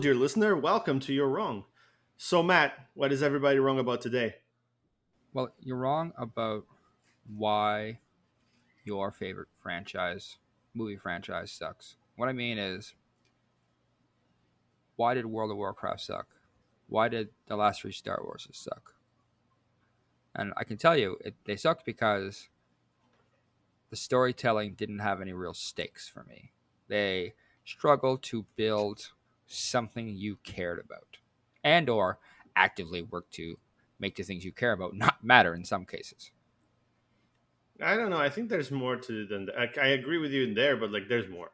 Dear listener. Welcome to You're Wrong. So, Matt, what is everybody wrong about today? Well, you're wrong about why your favorite franchise, movie franchise, sucks. What I mean is, why did World of Warcraft suck? Why did the last three Star Wars suck? And I can tell you, it, they sucked because the storytelling didn't have any real stakes for me. They struggled to build something you cared about and or actively work to make the things you care about not matter in some cases. I don't know. I think there's more to than that. I, I agree with you in there, but like, there's more.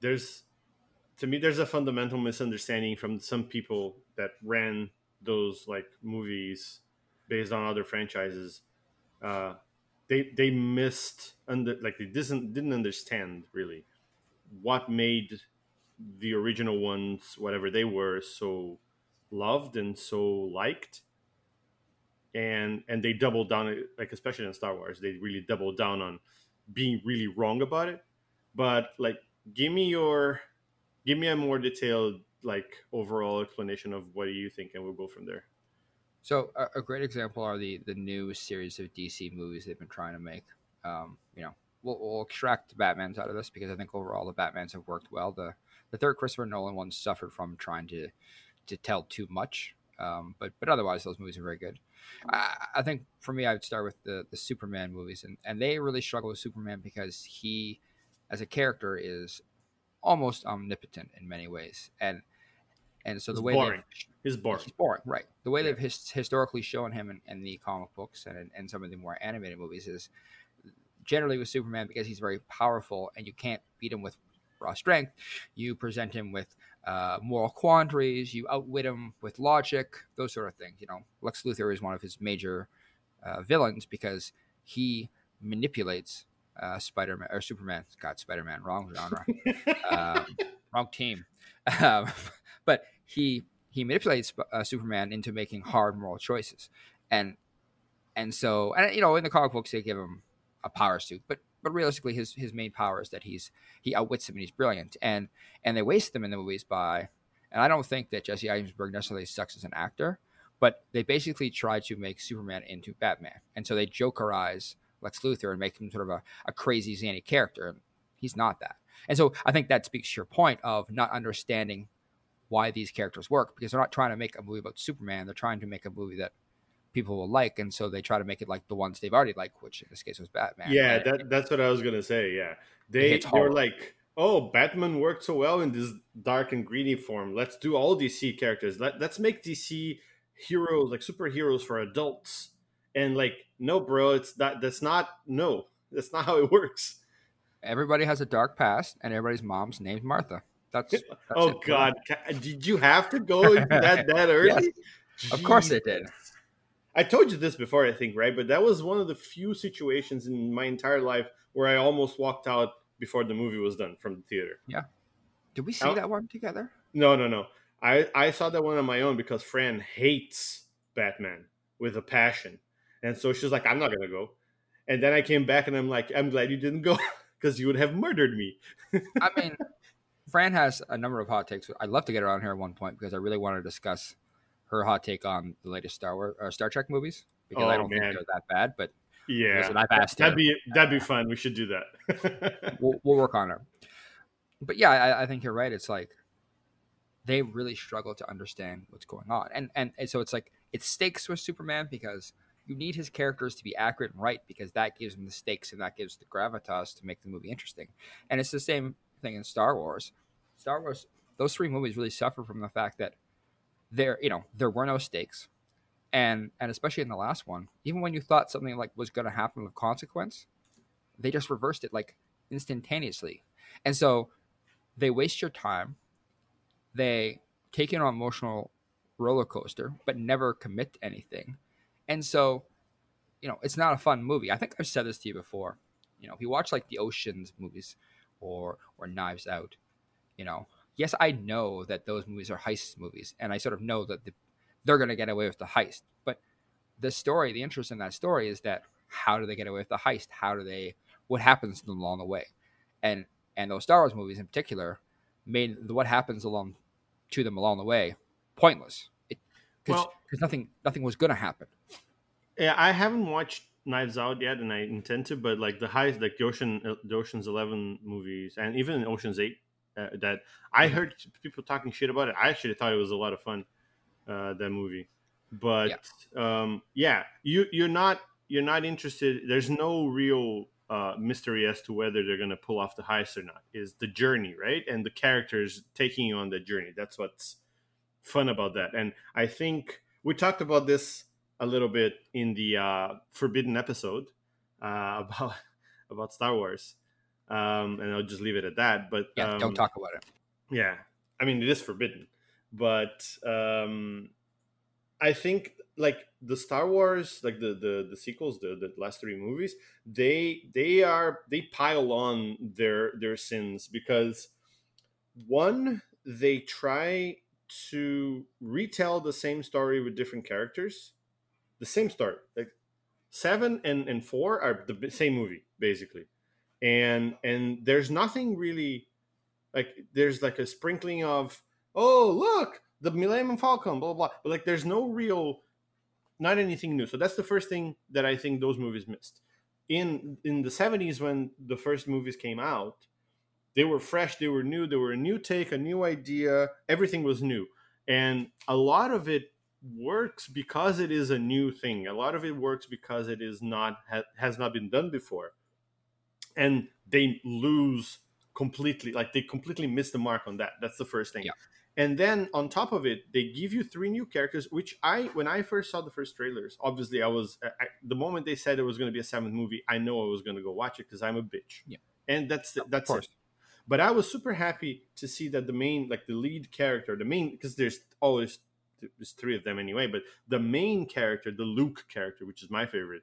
There's, to me, there's a fundamental misunderstanding from some people that ran those like movies based on other franchises. Uh, they they missed under like they didn't didn't understand really what made the original ones whatever they were so loved and so liked. And and they doubled down like especially in star wars they really doubled down on being really wrong about it. But like give me your give me a more detailed like overall explanation of what do you think and we'll go from there. So a, a great example are the the new series of dc movies they've been trying to make. Um, you know we'll, we'll extract batmans out of this because i think overall the batmans have worked well. The the third christopher nolan one suffered from trying to to tell too much um, but but otherwise those movies are very good I, I think for me, I would start with the the Superman movies, and and they really struggle with Superman because he, as a character, is almost omnipotent in many ways, and and so the He's way boring. He's boring. he's boring, right? The way Yeah. they've his, historically shown him in, in the comic books and in, and some of the more animated movies is generally with Superman because he's very powerful and you can't beat him with raw strength. You present him with uh, moral quandaries. You outwit him with logic. Those sort of things. You know, Lex Luthor is one of his major uh, villains because he manipulates uh, Spider-Man or Superman. God, Spider-Man, wrong genre, um, wrong team. Um, but he he manipulates uh, Superman into making hard moral choices, and and so and you know in the comic books they give him a power suit, but but realistically his his main power is that he's he outwits him and he's brilliant, and and they waste him in the movies by, and I don't think that Jesse Eisenberg necessarily sucks as an actor, but they basically try to make Superman into Batman, and so they jokerize Lex Luthor and make him sort of a, a crazy zany character, and he's not that. And so I think that speaks to your point of not understanding why these characters work because they're not trying to make a movie about Superman. They're trying to make a movie that people will like, and so they try to make it like the ones they've already liked, which in this case was Batman. yeah, And- that, that's what I was gonna say. Yeah, they they were like, "Oh, Batman worked so well in this dark and greedy form. Let's do all DC characters. Let let's make DC heroes like superheroes for adults." And like, no, bro, it's not. That's not. No, that's not how it works. everybody has a dark past, and everybody's mom's named Martha. That's, that's oh it. God, did you have to go that that early? Of course they did. I told you this before, I think, right? But that was one of the few situations in my entire life where I almost walked out before the movie was done from the theater. Yeah. Did we see Oh. that one together? No, no, no. I, I saw that one on my own because Fran hates Batman with a passion. And so she's like, I'm not going to go. And then I came back and I'm like, I'm glad you didn't go because you would have murdered me. I mean, Fran has a number of hot takes. I'd love to get her on here at one point because I really want to discuss her hot take on the latest Star Wars or uh, Star Trek movies because I Oh, don't man. think they're that bad. But Yeah. listen, I've asked that'd be that'd be fun. We should do that. we'll, we'll work on it. But yeah, I, I think you're right. It's like they really struggle to understand what's going on, and, and and so it's like it stakes with Superman because you need his characters to be accurate and right because that gives him the stakes and that gives the gravitas to make the movie interesting. And it's the same thing in Star Wars. Star Wars, those three movies really suffer from the fact that there, you know, there were no stakes, and and especially in the last one, even when you thought something like was going to happen with consequence, they just reversed it like instantaneously, and so they waste your time. They take you on an emotional roller coaster, but never commit to anything, and so you know it's not a fun movie. I think I've said this to you before. You know, if you watch like the Ocean's movies or or Knives Out, you know, yes, I know that those movies are heist movies, and I sort of know that the, they're going to get away with the heist. But the story, the interest in that story is that how do they get away with the heist? How do they? What happens to them along the way? And and those Star Wars movies in particular made the, what happens along to them along the way pointless. Because Well- nothing nothing was going to happen. Yeah, I haven't watched Knives Out yet, and I intend to. But like the highest, like the Ocean, uh, the Ocean's Eleven movies, and even Ocean's Eight, uh, that I Mhm. heard people talking shit about it. I actually thought it was a lot of fun, uh, that movie. But yeah. um, yeah, you you're not you're not interested. There's no real uh, mystery as to whether they're gonna pull off the heist or not. Is the journey right, and the characters taking you on the journey. That's what's fun about that. And I think we talked about this a little bit in the uh, forbidden episode uh, about about Star Wars, um, and I'll just leave it at that. But Yeah, um, don't talk about it. Yeah, I mean it is forbidden, but um, I think like the Star Wars, like the the the sequels, the the last three movies, they they are they pile on their their sins because one they try to retell the same story with different characters the same story like seven and, and four are the same movie basically and and there's nothing really like there's like a sprinkling of oh look the millennium falcon blah blah blah but like there's no real not anything new. So that's the first thing that i think those movies missed. In in the 70s when the first movies came out they were fresh they were new they were a new take a new idea everything was new. And a lot of it works because it is a new thing. A lot of it works because it is not ha, has not been done before and they lose completely like they completely miss the mark on that. That's the first thing. Yeah. and then on top of it they give you three new characters which i when i first saw the first trailers obviously i was I, the moment they said it was going to be a seventh movie i know i was going to go watch it because i'm a bitch. Yeah. and that's the, that's it. But i was super happy to see that the main like the lead character the main because there's always there's three of them anyway but the main character the luke character which is my favorite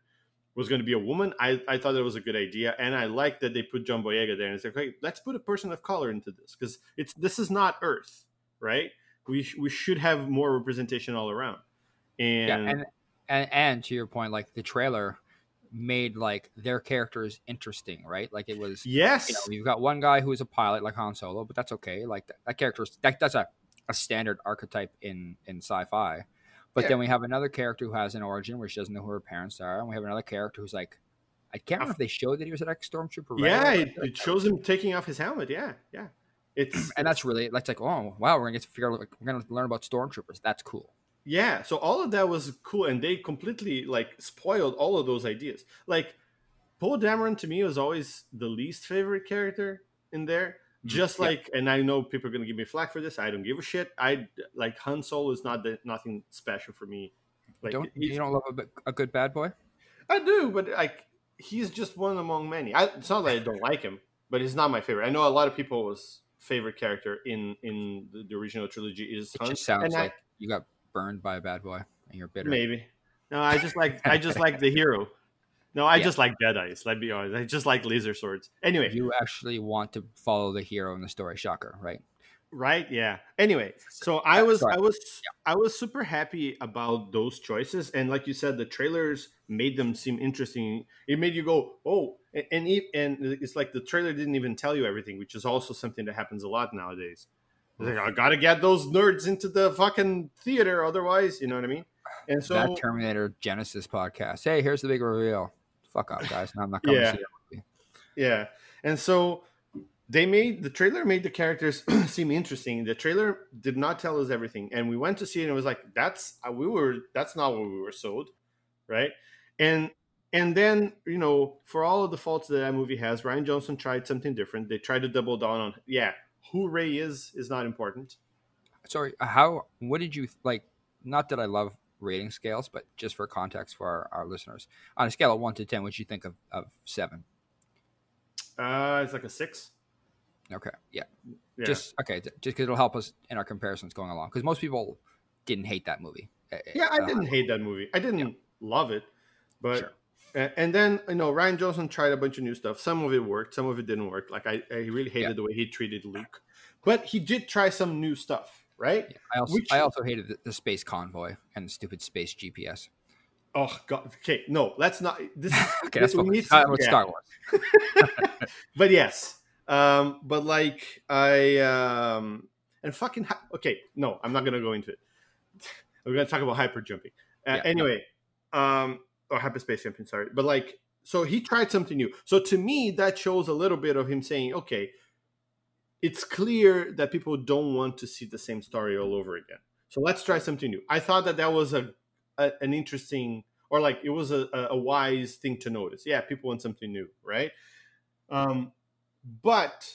was going to be a woman i, I thought it was a good idea and i like that they put john boyega there and it's like okay let's put a person of color into this because it's this is not earth right we, we should have more representation all around and, yeah, and, and and to your point, like the trailer made like their characters interesting, right? Like it was yes you know, you've got one guy who is a pilot like Han Solo, but that's okay. Like that, that character is that, that's a, a standard archetype in in sci-fi. But Yeah. then we have another character who has an origin where she doesn't know who her parents are, and we have another character who's like, I can't remember if they showed that he was an ex stormtrooper. right? yeah Or- it, it oh. shows him taking off his helmet yeah yeah it's and that's really that's like, oh wow, we're gonna get to figure out like we're gonna learn about stormtroopers. That's cool. yeah so all of that was cool and they completely like spoiled all of those ideas like Poe Dameron to me was always the least favorite character in there Mm-hmm. just Yeah. like and i know people are going to give me flack for this i don't give a shit. I like han solo is not the, nothing special for me. Like don't you don't love a, a good bad boy? i do but like he's just one among many. I, it's not that i don't like him but he's not my favorite. I know a lot of people's favorite character in in the, the original trilogy is It Han, just sounds and I- like you got burned by a bad boy and you're bitter. maybe. No i just like i just like the hero no i Yeah. just like deadeyes Let me be honest i just like laser swords anyway You actually want to follow the hero in the story. Shocker, right? right yeah anyway so i was Sorry. i was i was super happy about those choices and like you said the trailers made them seem interesting it made you go oh and and it's like the trailer didn't even tell you everything which is also something that happens a lot nowadays like, i gotta get those nerds into the fucking theater otherwise you know what i mean and so that Terminator Genisys podcast. Hey, here's the big reveal. Fuck off, guys. No, I'm not coming Yeah. to see that movie. Yeah, and so they made the trailer made the characters seem interesting. The trailer did not tell us everything, and we went to see it, and it was like that's uh, we were that's not what we were sold, right? And and then you know for all of the faults that that movie has, Rian Johnson tried something different. They tried to double down on yeah, who Rey is is not important. Sorry, how? What did you like? Not that I love rating scales, but just for context for our, our listeners, on a scale of one to ten, what you think of, of seven? Uh, it's like a six. Okay, yeah, Yeah. just okay, just because it'll help us in our comparisons going along. Because most people didn't hate that movie. Uh, yeah, I uh, didn't hate that movie. I didn't love it, but Sure. and then you know Rian Johnson tried a bunch of new stuff. Some of it worked, some of it didn't work. Like I, I really hated Yeah. the way he treated Luke, but he did try some new stuff, right? Yeah, I also Which- I also hated the, the space convoy and the stupid space GPS. Oh God, okay, no, let's not. This is Okay, that's we need to- yeah. Star Wars. but yes, um, but like I, um, and fucking hi- okay. No, I'm not gonna go into it. We're gonna talk about hyper jumping. Uh, Yeah. anyway, um, or hyperspace jumping. Sorry, but like, so he tried something new. So to me, that shows a little bit of him saying, okay, it's clear that people don't want to see the same story all over again. So let's try something new. I thought that that was a, a an interesting or like it was a, a wise thing to notice. Yeah, people want something new, right? Um, but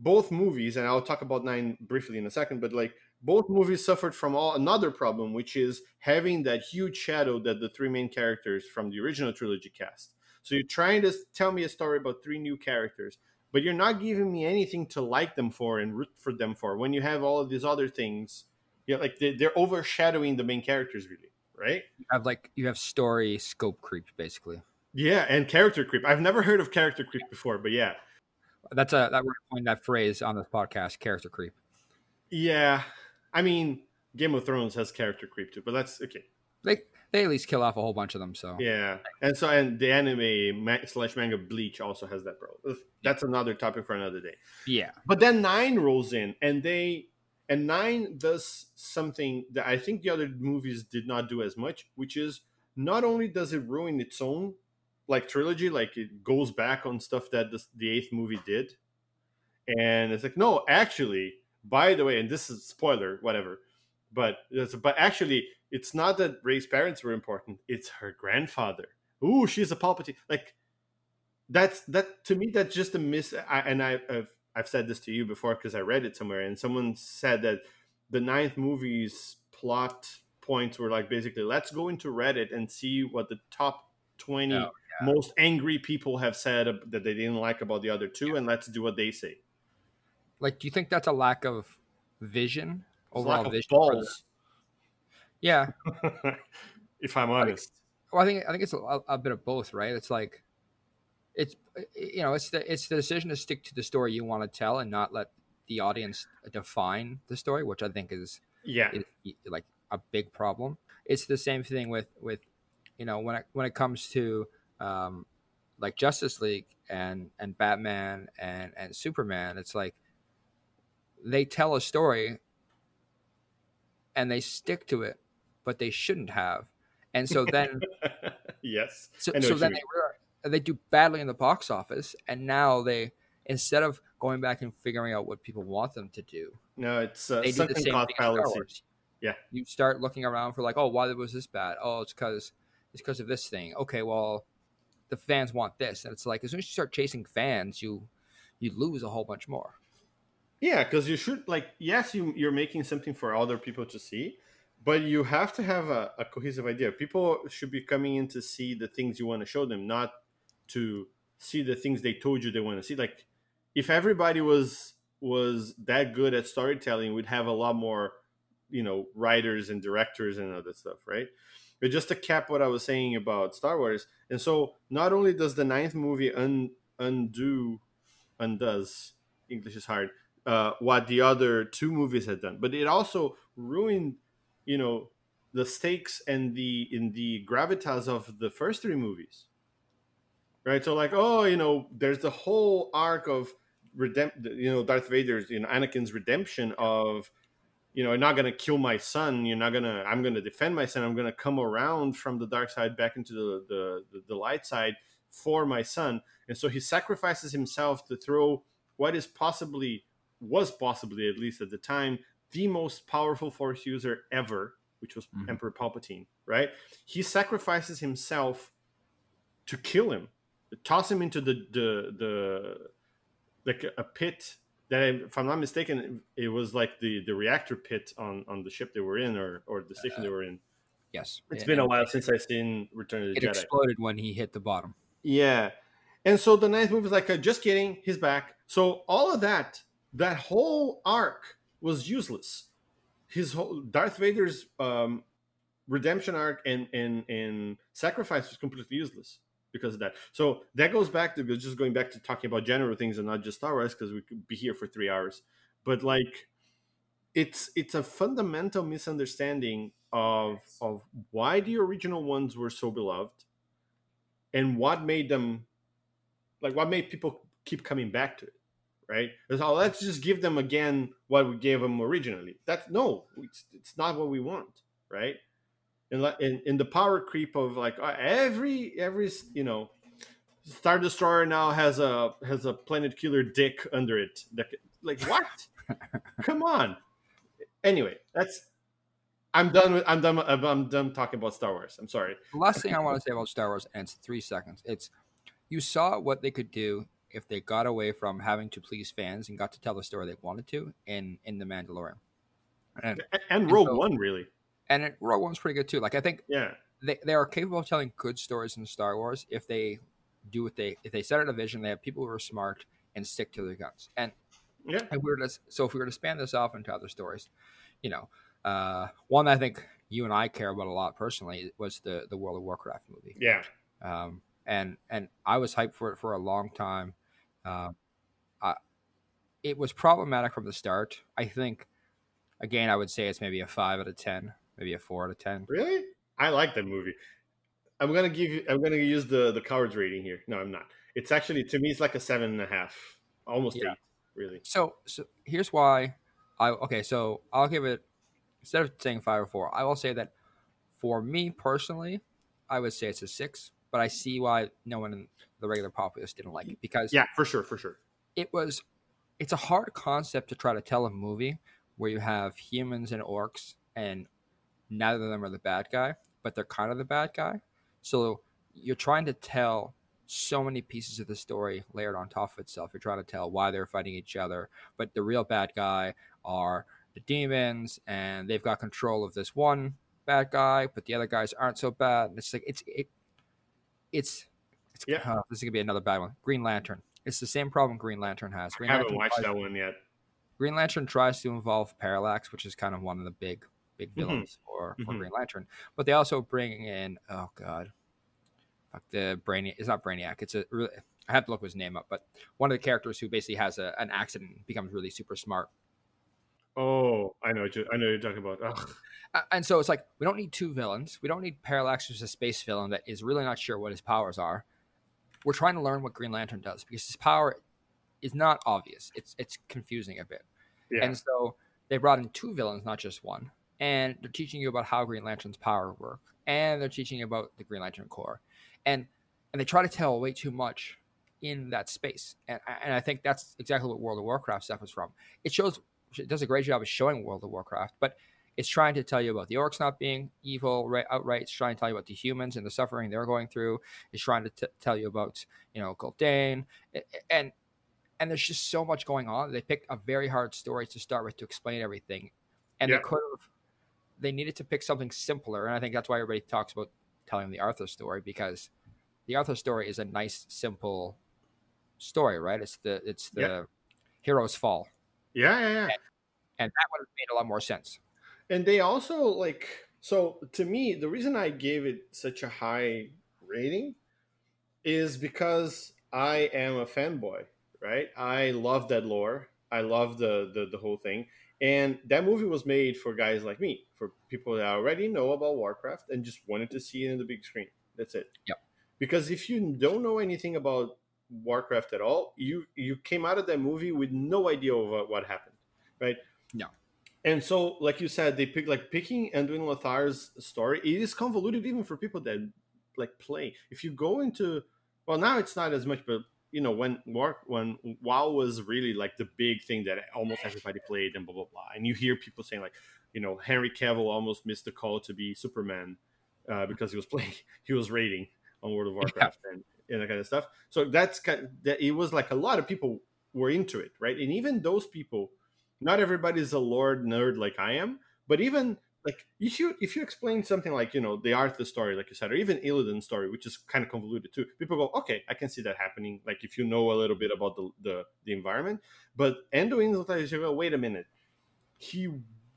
both movies, and I'll talk about nine briefly in a second, but like both movies suffered from all another problem, which is having that huge shadow that the three main characters from the original trilogy cast. So you're trying to tell me a story about three new characters, but you're not giving me anything to like them for and root for them for. When you have all of these other things, yeah, like they, they're overshadowing the main characters, really, right? You have like you have story scope creep basically. Yeah, and character creep. I've never heard of character creep before, but yeah, That's a that we're coined that phrase on this podcast, character creep. yeah. I mean, Game of Thrones has character creep too, but that's okay. They they at least kill off a whole bunch of them. So Yeah, and so and the anime slash manga Bleach also has that problem. That's another topic for another day. yeah, But then nine rolls in, and they and nine does something that I think the other movies did not do as much, which is not only does it ruin its own like trilogy, like it goes back on stuff that the, the eighth movie did, and it's like no, actually, by the way, and this is spoiler, whatever, but but actually, it's not that Rey's parents were important; it's her grandfather. Ooh, she's a Palpatine. Like that's that to me. That's just a miss. I, and I, I've I've said this to you before because I read it somewhere, and someone said that the ninth movie's plot points were like basically let's go into Reddit and see what the top twenty Oh, most angry people have said that they didn't like about the other two, and let's do what they say. like do you think that's a lack of vision overall lack of vision? for the- balls, yeah, if I'm honest. well, I think I think it's a, a bit of both, right? It's like it's you know it's the it's the decision to stick to the story you want to tell and not let the audience define the story, which I think is Yeah, is like a big problem. It's the same thing with with you know when it when it comes to um, like Justice League and and Batman and and Superman. It's like they tell a story and they stick to it, but they shouldn't have. And so then yes. so, so then they, they do badly in the box office, and now they instead of going back and figuring out what people want them to do, No, it's uh, they do the same thing in Star. Wars. Yeah. You start looking around for like, oh, why was this bad? Oh, it's because it's because of this thing. Okay, well, the fans want this, and it's like as soon as you start chasing fans, you you lose a whole bunch more. Yeah, because you should like yes, you you're making something for other people to see, but you have to have a, a cohesive idea. People should be coming in to see the things you want to show them, not to see the things they told you they want to see. Like if everybody was was that good at storytelling, we'd have a lot more, you know, writers and directors and other stuff, right? But just to cap what I was saying about Star Wars, and so not only does the ninth movie un, undo undoes English is hard uh, what the other two movies had done, but it also ruined, you know, the stakes and the in the gravitas of the first three movies. Right, so like, oh, you know, there's the whole arc of redemp, you know, Darth Vader's, you know, Anakin's redemption of, you know, you're not gonna kill my son. You're not gonna. I'm gonna defend my son. I'm gonna come around from the dark side back into the the, the, the light side for my son. And so he sacrifices himself to throw what is possibly was possibly at least at the time the most powerful force user ever which was Mhm. emperor palpatine right he sacrifices himself to kill him toss him into the the the like a pit that if i'm not mistaken it was like the the reactor pit on on the ship they were in or or the station they were in Yes, It's And- been a while since i've seen return of the It jedi exploded when he hit the bottom. yeah. And so the ninth movie is like, uh, just kidding, he's back. So all of that, that whole arc was useless. His whole Darth Vader's um, redemption arc and and and sacrifice was completely useless because of that. So that goes back to just going back to talking about general things and not just Star Wars because we could be here for three hours. But like, it's it's a fundamental misunderstanding of of why the original ones were so beloved and what made them like what made people keep coming back to it right? It's all let's just give them again what we gave them originally. That's no, it's, it's not what we want, right? In, in in the power creep of like uh, every every you know Star Destroyer now has a has a planet killer dick under it. Like what? Come on. Anyway, that's I'm done with I'm done I'm done talking about Star Wars. I'm sorry. The last thing I want to say about Star Wars, and it's three seconds. It's you saw what they could do if they got away from having to please fans and got to tell the story they wanted to in in the Mandalorian. And, and Rogue so, One really. And it, Rogue One's pretty good too. Like I think yeah. They, they are capable of telling good stories in Star Wars if they do what they if they set out a vision, they have people who are smart and stick to their guns. And yeah, if we were to, so if we were to span this off into other stories, you know, uh, one I think you and I care about a lot personally was the the World of Warcraft movie. Yeah. Um, and and I was hyped for it for a long time. Uh, I, it was problematic from the start. I think, again, I would say it's maybe a five out of ten, maybe a four out of ten. Really, I like that movie. I'm gonna give you. I'm gonna use the the cowards rating here. No, I'm not. It's actually to me, it's like a seven and a half, almost yeah. eight, really. So, so here's why. I okay. So I'll give it instead of saying five or four. I will say that for me personally, I would say it's a six. But I see why no one in the regular populace didn't like it because yeah, for sure, for sure. It was. It's a hard concept to try to tell a movie where you have humans and orcs and neither of them are the bad guy, but they're kind of the bad guy so you're trying to tell so many pieces of the story layered on top of itself. You're trying to tell why they're fighting each other, but the real bad guy are the demons, and they've got control of this one bad guy, but the other guys aren't so bad. And it's like it's it, it's it's yeah. Uh, this is gonna be another bad one. Green Lantern. It's the same problem Green Lantern has. Green I haven't Lantern watched tries, that one yet. Green Lantern tries to involve Parallax, which is kind of one of the big big mm-hmm. villains mm-hmm. for, for mm-hmm. Green Lantern. But they also bring in oh god, fuck the Brainiac. It's not Brainiac. It's a really. I have to look his name up, but one of the characters who basically has a, an accident becomes really super smart. Oh, I know. You, I know you're talking about. Ugh. And so it's like we don't need two villains. We don't need Parallax, who's a space villain that is really not sure what his powers are. We're trying to learn what Green Lantern does because his power is not obvious. It's it's confusing a bit. Yeah. And so they brought in two villains, not just one and they're teaching you about how Green Lantern's power work, and they're teaching you about the Green Lantern Corps, and and they try to tell way too much in that space, and and I think that's exactly what World of Warcraft stuff is from. It shows it does a great job of showing World of Warcraft, but it's trying to tell you about the orcs not being evil right outright. It's trying to tell you about the humans and the suffering they're going through. It's trying to t- tell you about you know Gul'dan, and and there's just so much going on. They picked a very hard story to start with to explain everything, and yeah. they could have they needed to pick something simpler, and I think that's why everybody talks about telling the Arthur story because the Arthur story is a nice, simple story, right? It's the it's the yeah. hero's fall. Yeah, yeah, yeah. And, and that would have made a lot more sense. And they also like so to me, the reason I gave it such a high rating is because I am a fanboy, right? I love that lore. I love the the, the whole thing. And that movie was made for guys like me, for people that already know about Warcraft and just wanted to see it in the big screen. That's it. Yep. Because if you don't know anything about Warcraft at all, you you came out of that movie with no idea of what happened, right? Yeah. And so, like you said, they pick like picking Anduin Lothar's story. It is convoluted even for people that like play. If you go into well, now it's not as much, but you know when war when WoW was really like the big thing that almost everybody played and blah blah blah, and you hear people saying like, you know, Henry Cavill almost missed the call to be Superman uh, because he was playing, he was raiding on World of Warcraft yeah. and, and that kind of stuff. So that's kind of, that it was like a lot of people were into it, right? And even those people, not everybody's a lord nerd like I am, but even like if you if you explain something like you know the Arthur story, like you said, or even Illidan's story, which is kind of convoluted too, people go, okay, I can see that happening. Like if you know a little bit about the the, the environment, but Anduin you go, wait a minute, he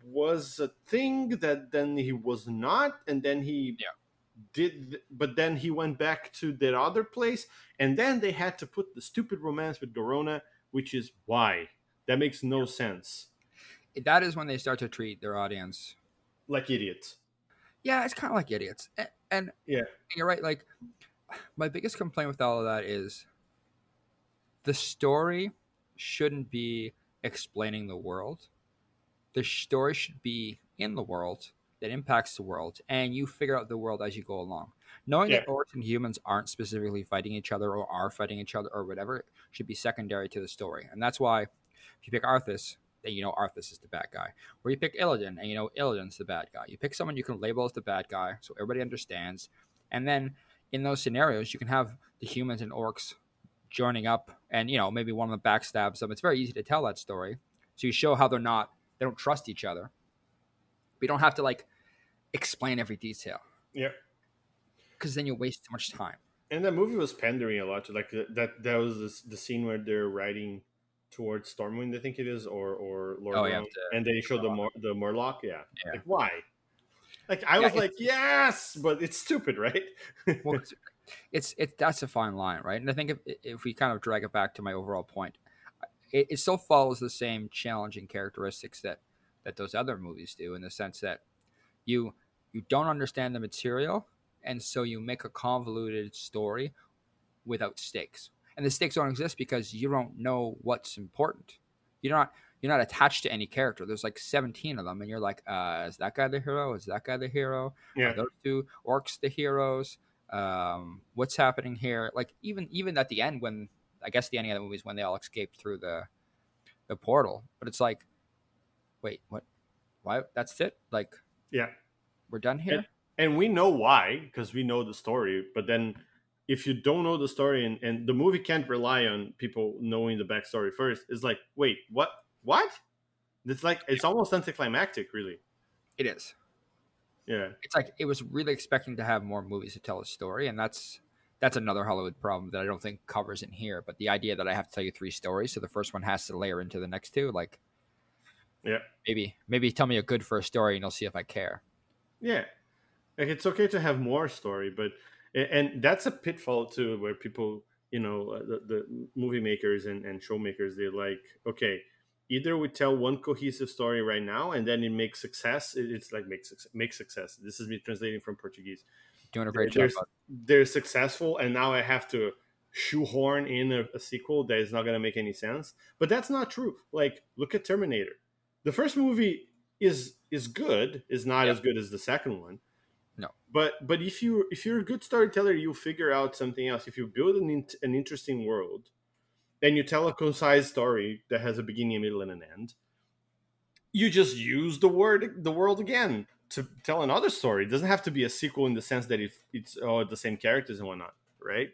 was a thing that then he was not, and then he yeah. Did, but then he went back to that other place, and then they had to put the stupid romance with Garona, which is why that makes no yeah. sense. That is when they start to treat their audience like idiots. Yeah, it's kind of like idiots, and, and yeah, you're right. Like my biggest complaint with all of that is the story shouldn't be explaining the world. The story should be in the world that impacts the world, and you figure out the world as you go along. Knowing Yeah. that orcs and humans aren't specifically fighting each other or are fighting each other or whatever should be secondary to the story. And that's why if you pick Arthas, then you know Arthas is the bad guy. Or you pick Illidan, and you know Illidan's the bad guy. You pick someone you can label as the bad guy so everybody understands. And then in those scenarios, you can have the humans and orcs joining up, and you know maybe one of them backstabs them. It's very easy to tell that story. So you show how they're not, they don't trust each other. You don't have to like explain every detail Yeah. because then you waste too much time. And that movie was pandering a lot to like that. That was this, the scene where they're riding towards Stormwind, I think it is, or or Lord Oh, yeah, the- and they show the Mor- the Murloc. Yeah. Yeah. Like why? Like I Yeah, was like, yes, but it's stupid, right? well, it's, it's it that's a fine line, right? And I think if if we kind of drag it back to my overall point, it, it still follows the same challenging characteristics that that those other movies do, in the sense that you you don't understand the material, and so you make a convoluted story without stakes, and the stakes don't exist because you don't know what's important. You're not you're not attached to any character. There's like 17 of them, and you're like, uh, is that guy the hero? Is that guy the hero? yeah. Are those two orcs the heroes? Um, what's happening here? Like even even at the end when I guess the ending of the movie is when they all escape through the the portal, but it's like, wait, what? Why? That's it? Like Yeah. we're done here? and we know why because we know the story but then if you don't know the story and, and the movie can't rely on people knowing the backstory first it's like wait what what it's like it's almost anticlimactic really It is. yeah It's like it was really expecting to have more movies to tell a story, and that's that's another Hollywood problem that I don't think covers in here. But the idea that I have to tell you three stories, so the first one has to layer into the next two, like, Yeah. maybe maybe tell me a good first story, and I'll see if I care. yeah like it's okay to have more story but and that's a pitfall too where people you know uh, the, the movie makers and, and showmakers they're like okay either we tell one cohesive story right now and then it makes success it's like make success make success this is me translating from portuguese Doing a great job. There's- bud. they're successful and now i have to shoehorn in a, a sequel that is not going to make any sense but that's not true like look at terminator the first movie is is good is not Yep. as good as the second one. No. but but if you if you're a good storyteller you'll figure out something else. If you build an, int- an interesting world and you tell a concise story that has a beginning a middle and an end. You just use the word the world again to tell another story. It doesn't have to be a sequel in the sense that it, it's oh the same characters and whatnot right?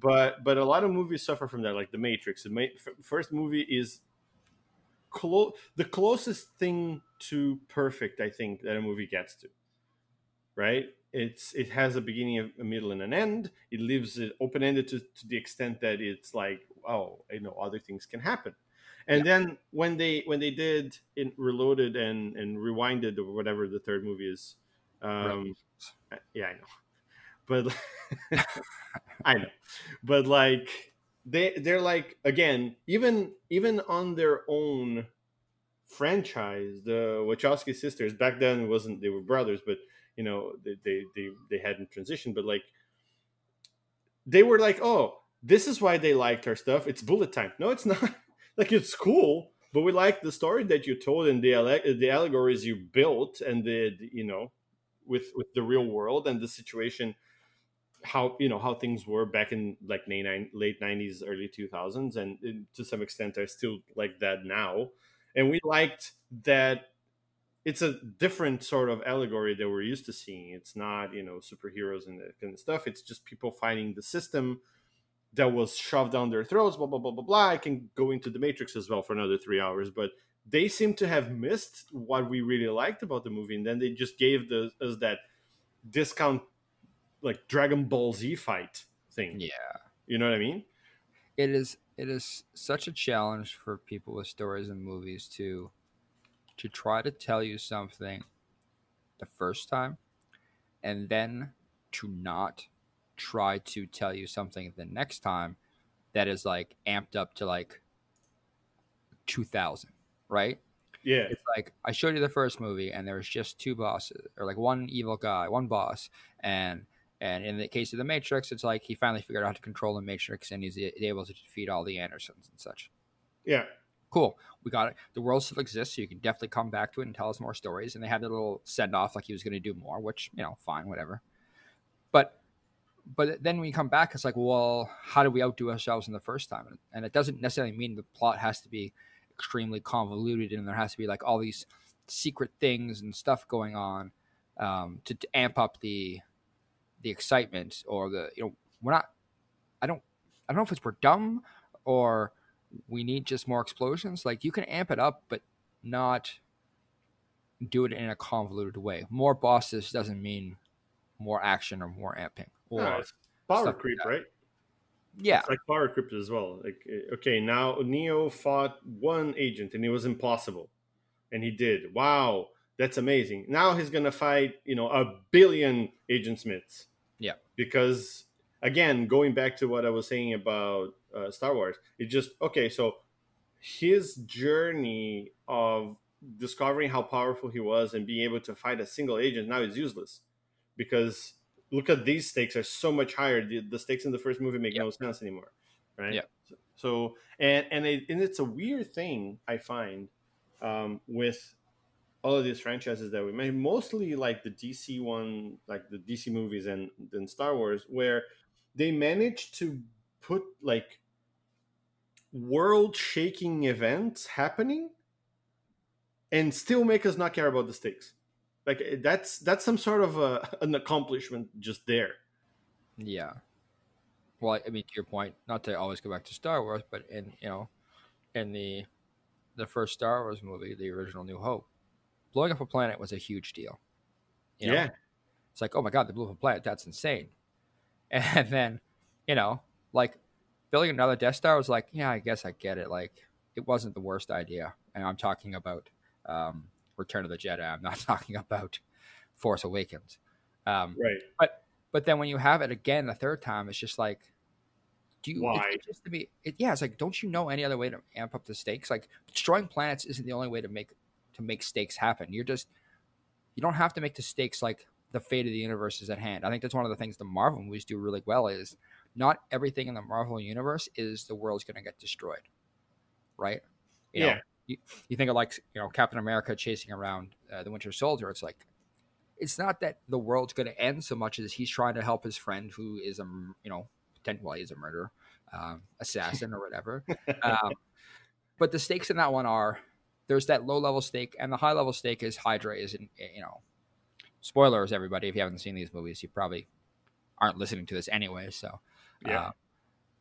But but a lot of movies suffer from that like the matrix. The ma- first movie is close the closest thing to perfect i think that a movie gets to right? It's it has a beginning a middle and an end. It leaves it open-ended to, to the extent that it's like oh you know other things can happen. And then when they when they did in reloaded and and rewinded or whatever the third movie is um yeah i know. But i know. But like they they're like again even even on their own franchise the wachowski sisters back then wasn't they were brothers but you know they they they, they hadn't transitioned but like they were like oh this is why they liked our stuff. It's bullet time. No it's not. Like it's cool but we like the story that you told and the the allegories you built and the you know with with the real world and the situation how you know how things were back in like late late 90s early 2000s and to some extent are still like that now. And we liked that it's a different sort of allegory that we're used to seeing. It's not you know superheroes and that kind of stuff. It's just people fighting the system that was shoved down their throats blah blah blah blah blah. I can go into the matrix as well for another three hours but they seem to have missed what we really liked about the movie and then they just gave the, us that discount like dragon ball z fight thing. Yeah. you know what i mean? It is it is such a challenge for people with stories and movies to to try to tell you something the first time and then to not try to tell you something the next time that is like amped up to like 2000 right? Yeah. It's like I showed you the first movie, and there was just two bosses, or like one evil guy, one boss, and and in the case of the Matrix, it's like he finally figured out how to control the Matrix, and he's able to defeat all the Andersons and such. Yeah. Cool. We got it. The world still exists, so you can definitely come back to it and tell us more stories. And they had a little send off like he was going to do more, which, you know, fine, whatever. But but then when you come back, it's like, well, how did we outdo ourselves in the first time? And it doesn't necessarily mean the plot has to be extremely convoluted and there has to be like all these secret things and stuff going on um, to, to amp up the the excitement or the you know we're not I don't I don't know if it's we're dumb or we need just more explosions. Like you can amp it up, but not do it in a convoluted way. More bosses doesn't mean more action or more amping. Or No, power creep, like right? yeah, It's like power creep as well. Like, eh, okay, now Neo fought one agent and it was impossible, and he did. Wow, that's amazing. Now he's gonna fight, you know, a billion Agent Smiths. Yeah. Because again, going back to what I was saying about uh, Star Wars, it just okay. So his journey of discovering how powerful he was and being able to fight a single agent now is useless because look at these stakes are so much higher. The, the stakes in the first movie make Yep. no sense anymore, right? Yep. So and and it, and it's a weird thing I find um, with all of these franchises that we made, mostly like the DC one, like the DC movies and then Star Wars, where they managed to put like world shaking events happening and still make us not care about the stakes. Like eh, that's that's some sort of a, an accomplishment just there. Yeah. Well, I mean, to your point, not to always go back to Star Wars, but in you know, in the the first Star Wars movie, the original New Hope, blowing up a planet was a huge deal. You know? Yeah. It's like, oh my god, they blew up a planet. That's insane. And then, you know, like building another Death Star was like, yeah, I guess I get it. Like, it wasn't the worst idea. And I'm talking about um, Return of the Jedi. I'm not talking about Force Awakens. Um, Right. but but then when you have it again the third time, it's just like, do you? Why? It, just to be, it, yeah, it's like, don't you know any other way to amp up the stakes? Like destroying planets isn't the only way to make to make stakes happen. You're just, you don't have to make the stakes like the fate of the universe is at hand. I think that's one of the things the Marvel movies do really well is not everything in the Marvel universe is the world's going to get destroyed, right? You know, Yeah. you, you think of like you know Captain America chasing around uh, the Winter Soldier. It's like it's not that the world's going to end so much as he's trying to help his friend who is a you know potentially well, he's a murderer, um, assassin or whatever. um, but the stakes in that one are there's that low level stake, and the high level stake is Hydra is in you know spoilers everybody. If you haven't seen these movies you probably aren't listening to this anyway so Yeah. uh,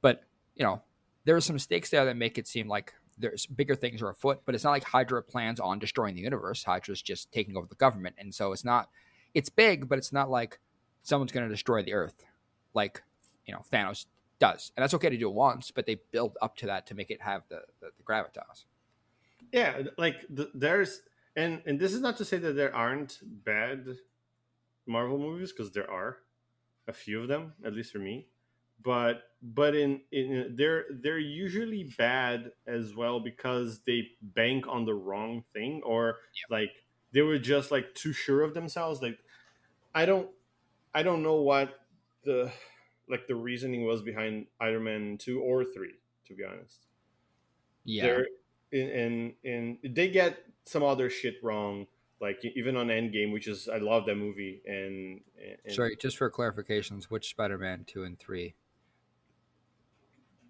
but you know there are some stakes there that make it seem like there's bigger things are afoot but it's not like hydra plans on destroying the universe. Hydra's just taking over the government and so it's not it's big but it's not like someone's going to destroy the earth like you know thanos does. And that's okay to do it once but they build up to that to make it have the the, the gravitas yeah like th- there's and and this is not to say that there aren't bad marvel movies because there are a few of them at least for me but but in in they're they're usually bad as well because they bank on the wrong thing or like they were just like too sure of themselves like i don't i don't know what the like the reasoning was behind iron man 2 or 3 to be honest. Yeah in in they get some other shit wrong like even on endgame which is i love that movie and, and sorry just for clarifications which spider-man 2 and 3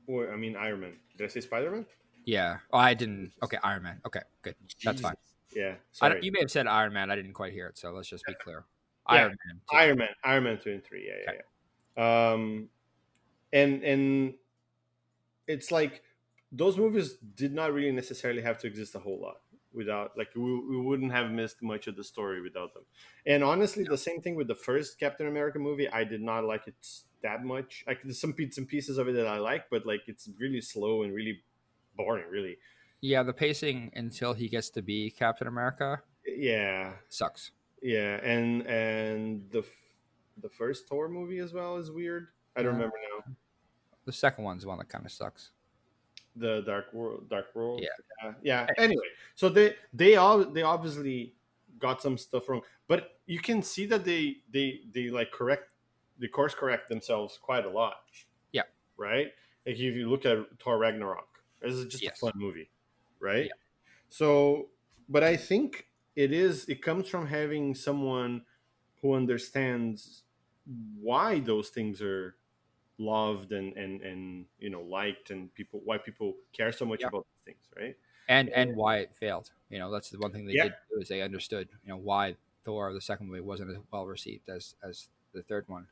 or, i mean iron man did i say spider-man Yeah. Oh, I didn't. Okay, Iron Man. Okay, good. That's fine. Jesus. yeah I sorry don't, you may have said Iron Man. I didn't quite hear it, so let's just be clear. Yeah, Iron Man. too. iron man iron man 2 and 3 yeah yeah, yeah um and and it's like those movies did not really necessarily have to exist a whole lot without like we, we wouldn't have missed much of the story without them. And honestly the same thing with the first captain america movie i did not like it that much. Like there's some bits and pieces of it that i like but like it's really slow and really boring really. Yeah, the pacing until he gets to be Captain America yeah. sucks. yeah and and the the first thor movie as well is weird. I don't Yeah. remember now. The second one's one that kind of sucks. The dark world dark world Yeah. yeah, yeah. Eh. anyway so they they all they obviously got some stuff wrong but you can see that they they they like correct they course correct themselves quite a lot Yeah. right like if you look at thor ragnarok This is just Yes. a fun movie, right? Yeah. So, but I think it is. It comes from having someone who understands why those things are loved and and and you know liked and people why people care so much Yeah. about these things, right? and and why it failed. You know, that's the one thing they Yeah. did do is they understood, you know, why Thor the second movie wasn't as well received as as the third one.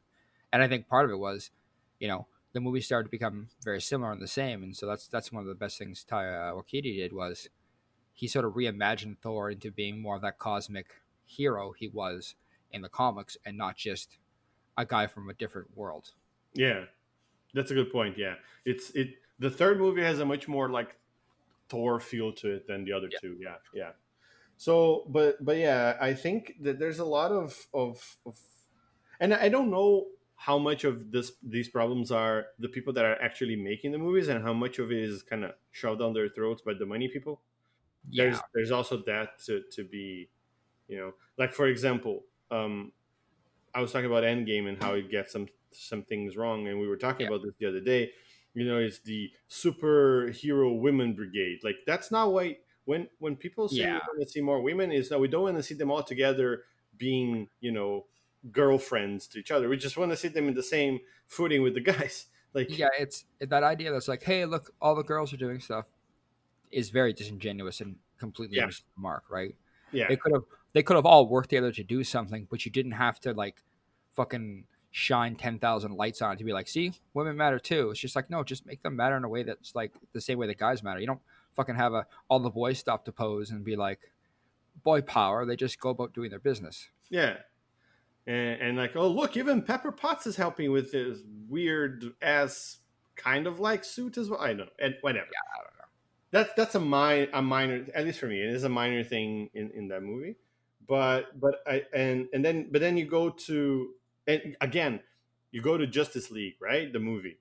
And I think part of it was, you know, the movie started to become very similar and the same, and so that's that's one of the best things Taika Waititi did was he sort of reimagined Thor into being more of that cosmic hero he was in the comics, and not just a guy from a different world. Yeah, that's a good point. Yeah, it's it. The third movie has a much more like Thor feel to it than the other Yeah. two. Yeah, yeah. So, but but yeah, I think that there's a lot of of, of and I don't know how much of this these problems are the people that are actually making the movies and how much of it is kind of shoved down their throats by the money people there's Yeah, there's also that to, to be you know like for example um i was talking about endgame and how it gets some some things wrong and we were talking Yeah. about this the other day you know it's the superhero women brigade like that's not why when when people say Yeah. we want to see more women is that we don't want to see them all together being you know girlfriends to each other we just want to see them in the same footing with the guys like yeah, it's that idea that's like, hey, look, all the girls are doing stuff, is very disingenuous and completely Yeah. mark, right? yeah They could have they could have all worked together to do something, but you didn't have to like fucking shine ten thousand lights on it to be like, see, women matter too. It's just like, no, just make them matter in a way that's like the same way that guys matter. You don't fucking have a all the boys stop to pose and be like boy power. They just go about doing their business. Yeah. And, and like, oh, look, even Pepper Potts is helping with this weird ass kind of like suit as well. I know. And whatever. Yeah, I don't know. That's that's a mi- a minor at least for me, it is a minor thing in, in that movie. But but I and and then but then you go to and again, you go to Justice League, right? The movie.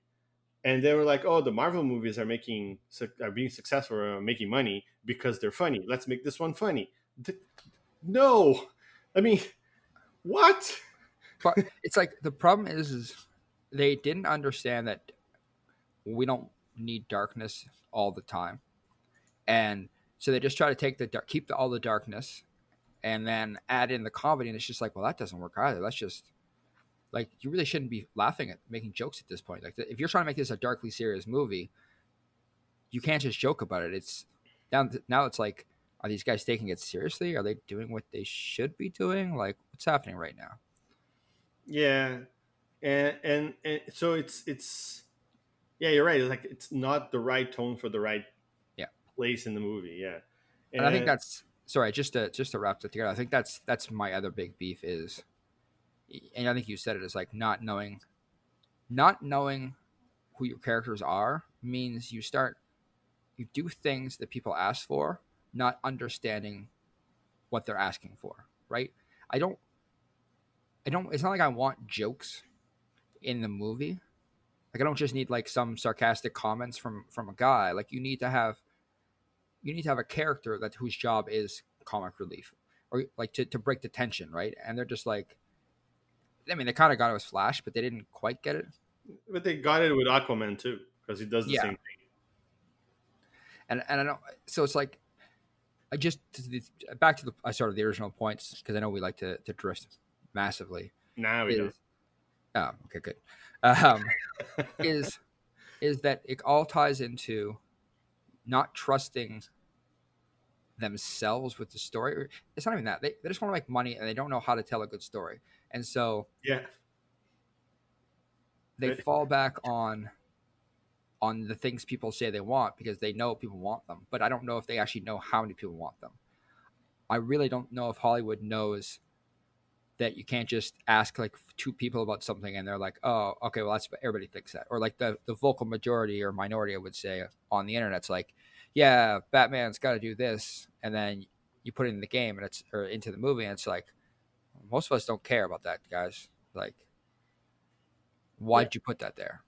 And they were like, "Oh, the Marvel movies are making are being successful, are making money because they're funny. Let's make this one funny." No, I mean, what? it's like the problem is is they didn't understand that we don't need darkness all the time and so they just try to take the keep the, all the darkness and then add in the comedy and it's just like well that doesn't work either. That's just like you really shouldn't be laughing at making jokes at this point. Like if you're trying to make this a darkly serious movie you can't just joke about it. It's now now it's like are these guys taking it seriously? Are they doing what they should be doing? Like what's happening right now? Yeah, and and, and so it's it's yeah, you're right. It's like it's not the right tone for the right Yeah. place in the movie. Yeah, and I think that's sorry. Just to just to wrap it together, I think that's that's my other big beef is, and I think you said it is like not knowing, not knowing who your characters are means you start, you do things that people ask for, not understanding what they're asking for. Right? I don't. I don't. It's not like I want jokes in the movie. Like I don't just need like some sarcastic comments from from a guy. Like you need to have you need to have a character that whose job is comic relief or like to, to break the tension, right? And they're just like I mean they kind of got it with Flash, but they didn't quite get it. but they got it with Aquaman too because he does the Yeah. same thing. And and I don't so it's like I just to the, back to the I started the original points because I know we like to, to drift massively. Now we is don't. oh okay good um, is is that it all ties into not trusting themselves with the story. It's not even that. They, they just want to make money and they don't know how to tell a good story, and so Yeah, they fall back on on the things people say they want because they know people want them but i don't know if they actually know how many people want them. I really don't know if hollywood knows that you can't just ask like two people about something and they're like oh okay well that's everybody thinks that or like the, the vocal majority or minority i would say on the internet's like yeah batman's got to do this and then you put it in the game and it's or into the movie and it's like most of us don't care about that guys like why Yeah. you put that there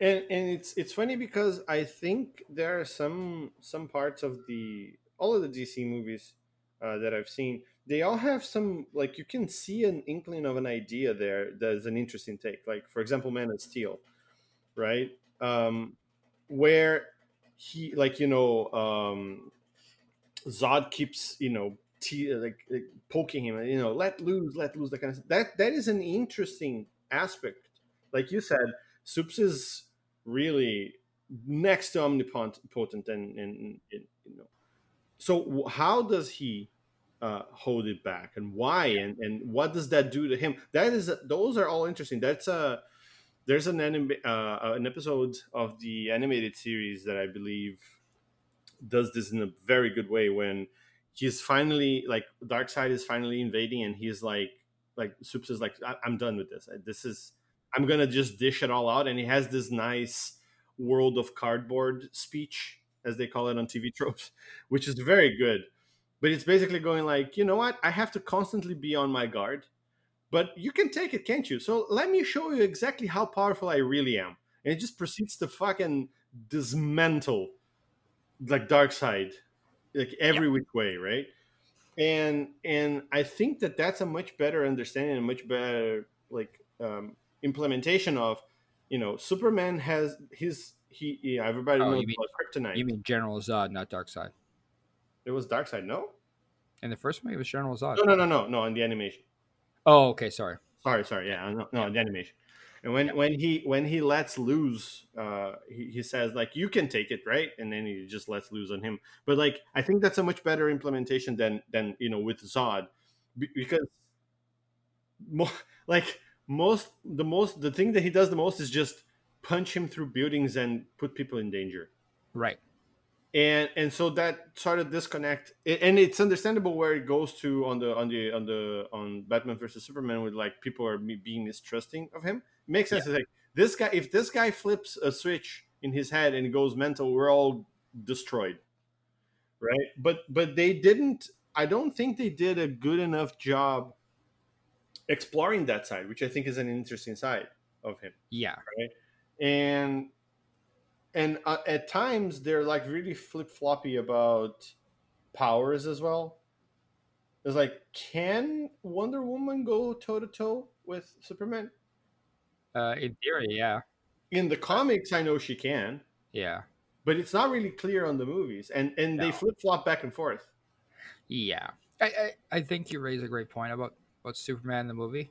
and and it's it's funny because I think there are some some parts of the all of the DC movies uh, that I've seen. They all have some like you can see an inkling of an idea there that's an interesting take. Like for example, Man of Steel, right? Um, where he like you know um zod keeps you know t- like, like poking him you know let loose let loose that kind of stuff. that that is an interesting aspect like you said soups is really next to omnipotent and, and, and you know so how does he uh, hold it back and why and, and what does that do to him that is those are all interesting that's a there's an anime, uh, an episode of the animated series that I believe does this in a very good way when he's finally like Darkseid is finally invading and he's like like Soups is like I- am done with this. This is I'm gonna just dish it all out and he has this nice world of cardboard speech as they call it on TV tropes, which is very good. But it's basically going like, you know what? I have to constantly be on my guard but you can take it, can't you? So let me show you exactly how powerful I really am. And it just proceeds to fucking dismantle like Darkseid like every which way, right? And and I think that that's a much better understanding, and much better like um, implementation of, you know, Superman has his he yeah, everybody oh, knows you mean, kryptonite. You mean General Zod, not Darkseid? It was Darkseid, no. In the first one, it was General Zod. No, no, no, no, no. In the animation. Oh, okay. Sorry. Sorry, sorry. Yeah, no, no the animation. And when, yeah. when he when he lets loose, uh, he, he says like you can take it, right? And then he just lets loose on him. But like I think that's a much better implementation than than you know with Zod, because mo- like most the most the thing that he does the most is just punch him through buildings and put people in danger. Right and and so that sort of disconnect and it's understandable where it goes to on the on the on the on batman versus superman with like people are being mistrusting of him. It makes sense yeah. like this guy if this guy flips a switch in his head and goes mental we're all destroyed. Right? But but they didn't i don't think they did a good enough job exploring that side which i think is an interesting side of him. Yeah. Right? And and uh, at times they're like really flip floppy about powers as well. It's like, can Wonder Woman go toe to toe with Superman? Uh, in theory, yeah. In the comics, I know she can. Yeah, but it's not really clear on the movies, and and no. they flip flop back and forth. Yeah, I, I, I think you raise a great point about about Superman in the movie.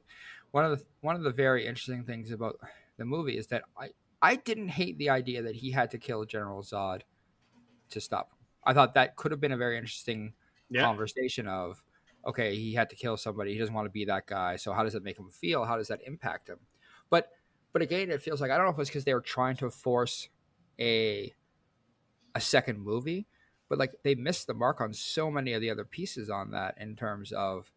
One of the one of the very interesting things about the movie is that I I didn't hate the idea that he had to kill General Zod to stop him. I thought that could have been a very interesting yeah. conversation of okay, he had to kill somebody. He doesn't want to be that guy. So how does that make him feel? How does that impact him? But but again, it feels like I don't know if it's because they were trying to force a a second movie, but like they missed the mark on so many of the other pieces on that in terms of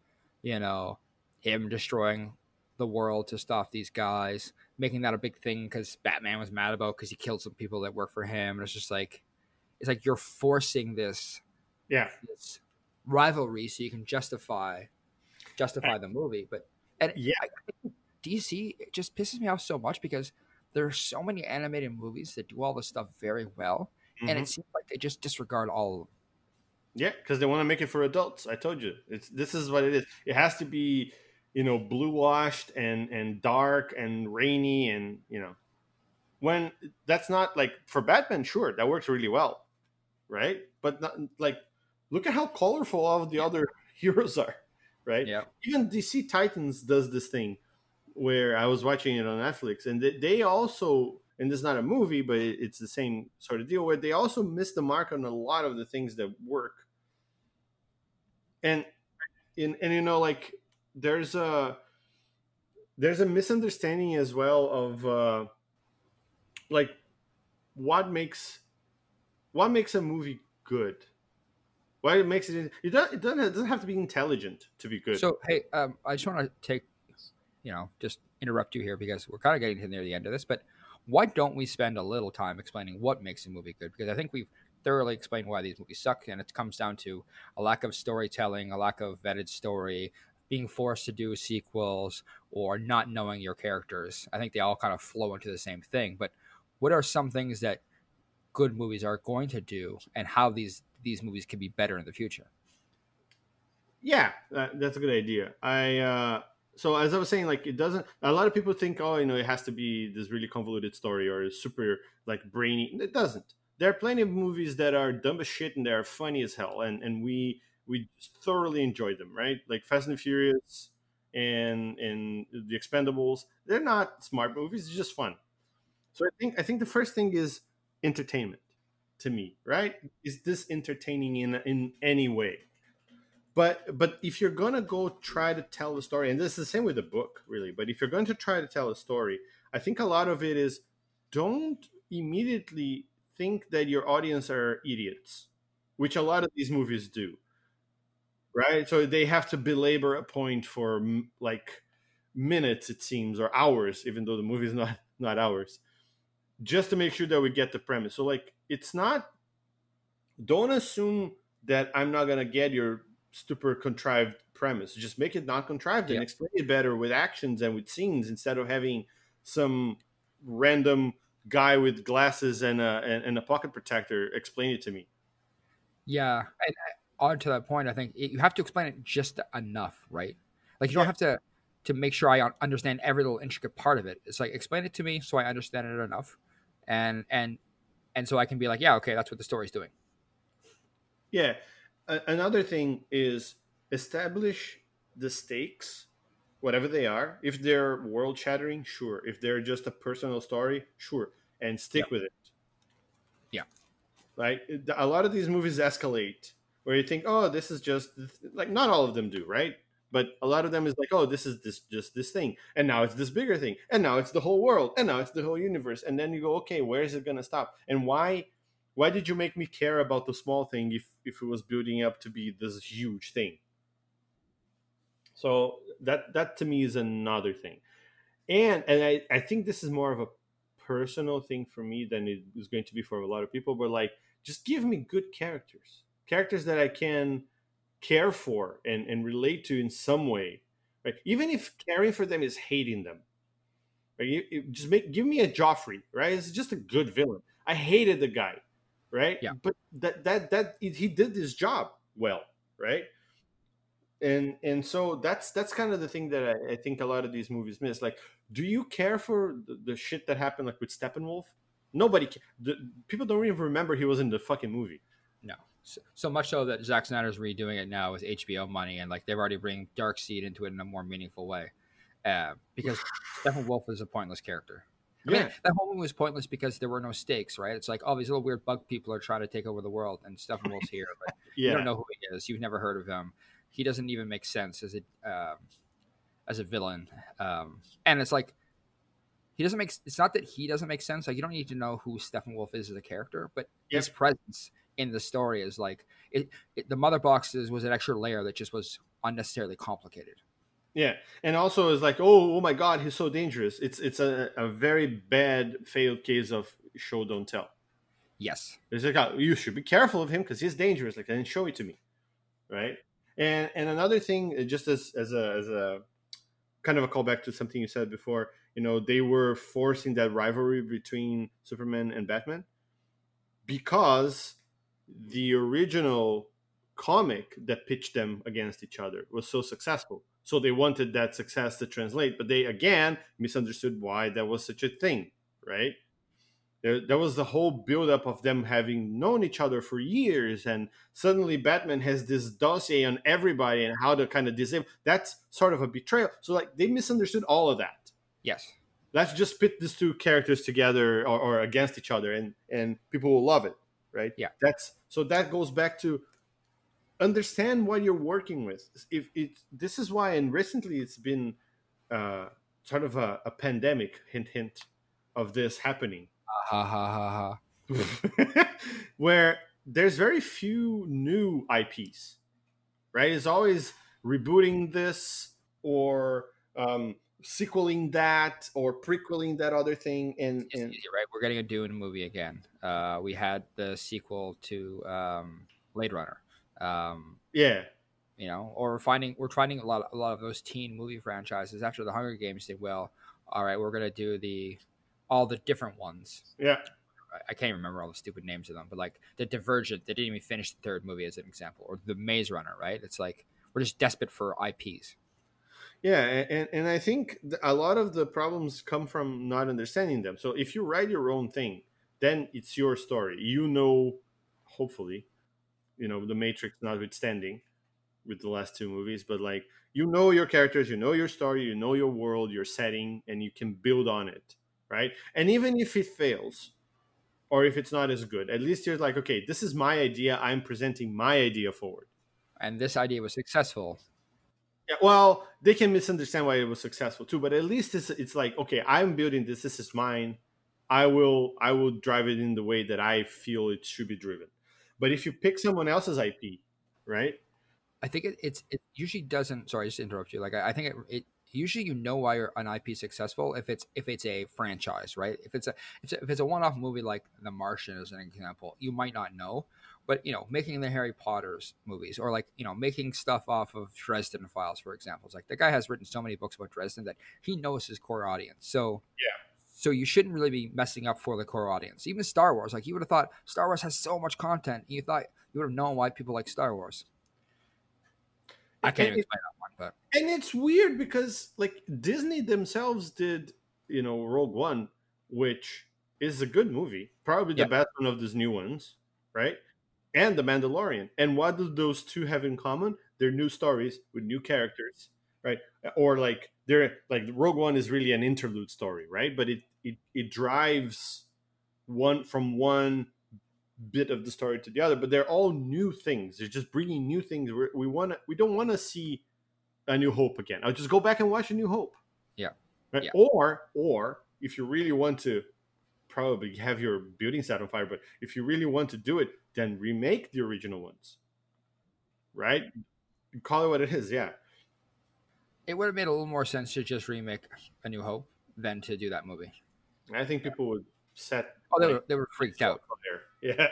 you know him destroying the world to stop these guys, making that a big thing because Batman was mad about because he killed some people that work for him. And it's just like, it's like you're forcing this, yeah, this rivalry so you can justify justify the movie. But and yeah, I, DC it just pisses me off so much because there are so many animated movies that do all this stuff very well, mm-hmm. and it seems like they just disregard all of them. Yeah, because they want to make it for adults. I told you, it's this is what it is. It has to be you know blue washed and and dark and rainy and you know when that's not like for batman sure that works really well right? But not like look at how colorful all of the other heroes are right? Yeah. Even dc titans does this thing where i was watching it on netflix and they, they also and this is not a movie but it's the same sort of deal where they also miss the mark on a lot of the things that work. And in and you know like there's a there's a misunderstanding as well of uh, like what makes what makes a movie good? Why it makes it it doesn't, it doesn't have to be intelligent to be good. So hey um, i just want to take you know just interrupt you here because we're kind of getting to near the end of this but why don't we spend a little time explaining what makes a movie good? Because i think we've thoroughly explained why these movies suck and it comes down to a lack of storytelling a lack of vetted story being forced to do sequels or not knowing your characters. I think they all kind of flow into the same thing. But what are some things that good movies are going to do, and how these these movies can be better in the future? Yeah, that's a good idea. I uh, so as I was saying, like it doesn't. A lot of people think, oh, you know, it has to be this really convoluted story or super like brainy. It doesn't. there are plenty of movies that are dumb as shit and they are funny as hell, and and we we thoroughly enjoy them, right? Like Fast and Furious and and The Expendables. They're not smart movies; it's just fun. So I think I think the first thing is entertainment to me, right? Is this entertaining in in any way? But but if you're gonna go try to tell the story, and this is the same with the book, really. But if you're going to try to tell a story, I think a lot of it is don't immediately think that your audience are idiots, which a lot of these movies do. Right? So they have to belabor a point for like minutes, it seems, or hours, even though the movie is not not hours, just to make sure that we get the premise. So like, it's not. Don't assume that I'm not gonna get your super contrived premise. Just make it not contrived and explain it better with actions and with scenes instead of having some random guy with glasses and a and, and a pocket protector explain it to me. Yeah, and uh, on to that point, I think you have to explain it just enough, right? Like you don't have to to make sure I understand every little intricate part of it. It's like explain it to me so I understand it enough, and and and so I can be like, yeah, okay, that's what the story's doing. Yeah. another thing is establish the stakes whatever they are. If they're world shattering, sure. If they're just a personal story, sure. And stick with it. Yeah. Like a lot of these movies escalate where you think, oh, this is just like not all of them do, right? But a lot of them is like, oh, this is this just this thing, and now it's this bigger thing, and now it's the whole world, and now it's the whole universe, and then you go, okay, where is it gonna stop? And why? Why did you make me care about the small thing if if it was building up to be this huge thing? So that that to me is another thing, and and I, I think this is more of a personal thing for me than it is going to be for a lot of people. But like, just give me good characters, characters that I can care for and and relate to in some way, right? Even if caring for them is hating them, right? Just make give me a Joffrey, right? It's just a good villain. I hated the guy, right? Yeah. But that that that he did his job well, right? and and so that's that's kind of the thing that I, I, think a lot of these movies miss. Like, do you care for the, the shit that happened like with Steppenwolf? Nobody, the, people don't even remember he was in the fucking movie. No, so, much so that Zack Snyder's redoing it now with HBO money, and like they've already bring Darkseid into it in a more meaningful way, uh, because Steppenwolf is a pointless character. I yeah. mean, that whole movie was pointless because there were no stakes, right? It's like, oh, these little weird bug people are trying to take over the world, and Steppenwolf's here, but yeah. you don't know who he is. You've never heard of him he doesn't even make sense as a um, as a villain. Um, and it's like he doesn't make. It's not that he doesn't make sense. Like you don't need to know who Stephen Wolf is as a character, but yep. his presence in the story is like it, it, the mother boxes was an extra layer that just was unnecessarily complicated. Yeah, and also is like, oh, oh my God, he's so dangerous. It's it's a, a very bad failed case of show don't tell. Yes, it's like oh, you should be careful of him because he's dangerous. Like, and show it to me, right? And and another thing, uh, just as as a as a kind of a callback to something you said before, you know, they were forcing that rivalry between Superman and Batman because the original comic that pitched them against each other was so successful. So they wanted that success to translate, but they again misunderstood why that was such a thing, right? There, there was the whole buildup of them having known each other for years, and suddenly Batman has this dossier on everybody and how to kind of disable. That's sort of a betrayal. So, like, they misunderstood all of that. Yes. Let's just pit these two characters together or, or against each other, and and people will love it, right? Yeah. That's so that goes back to understand what you're working with. If it this is why, and recently it's been uh, sort of a, a pandemic hint hint of this happening ha ha ha ha. where there's very few new IPs, right? It's always rebooting this or um, sequeling that or prequeling that other thing. And, and easy, right, we're getting a Dune movie again. Uh, we had the sequel to um, Blade Runner. Um, yeah, you know, or we're finding we're finding a lot a lot of those teen movie franchises after the Hunger Games did well. All right, we're gonna do the all the different ones. Yeah. I can't remember all the stupid names of them, but like the Divergent, they didn't even finish the third movie as an example, or the Maze Runner, right? It's like we're just desperate for IPs. Yeah, and, and I think a lot of the problems come from not understanding them. So if you write your own thing, then it's your story. You know, hopefully, you know, the Matrix notwithstanding with the last two movies, but like you know your characters, you know your story, you know your world, your setting, and you can build on it, right? And even if it fails, or if it's not as good, at least you're like, okay, this is my idea. I'm presenting my idea forward. And this idea was successful. Yeah, well, they can misunderstand why it was successful too, but at least it's it's like, okay, I'm building this. This is mine. I will I will drive it in the way that I feel it should be driven. But if you pick someone else's IP, right? I think it, it's it usually doesn't. Sorry, just to interrupt you. Like I, I think it, it usually you know why you're an IP successful if it's if it's a franchise, right? If it's a if it's a, it's a one-off movie like The Martian as an example, you might not know. But you know, making the Harry Potter's movies or like you know making stuff off of Dresden Files, for example, it's like the guy has written so many books about Dresden that he knows his core audience. So yeah. So you shouldn't really be messing up for the core audience. Even Star Wars, like you would have thought Star Wars has so much content, you thought you would have known why people like Star Wars. I can't even explain that one, but and it's weird because like Disney themselves did, you know, Rogue One, which is a good movie, probably the best one of these new ones, right? And The Mandalorian. And what do those two have in common? They're new stories with new characters, right? Or like they're like Rogue One is really an interlude story, right? But it it it drives one from one bit of the story to the other, but they're all new things. They're just bringing new things. We're, we want to. We don't want to see a New Hope again. I'll just go back and watch a New Hope. Yeah. Right? Yeah. Or or if you really want to, probably have your building set on fire. But if you really want to do it, then remake the original ones. Right. Call it what it is. Yeah. It would have made a little more sense to just remake A New Hope than to do that movie. I think people would set. Oh, they were, they were freaked out. Yeah,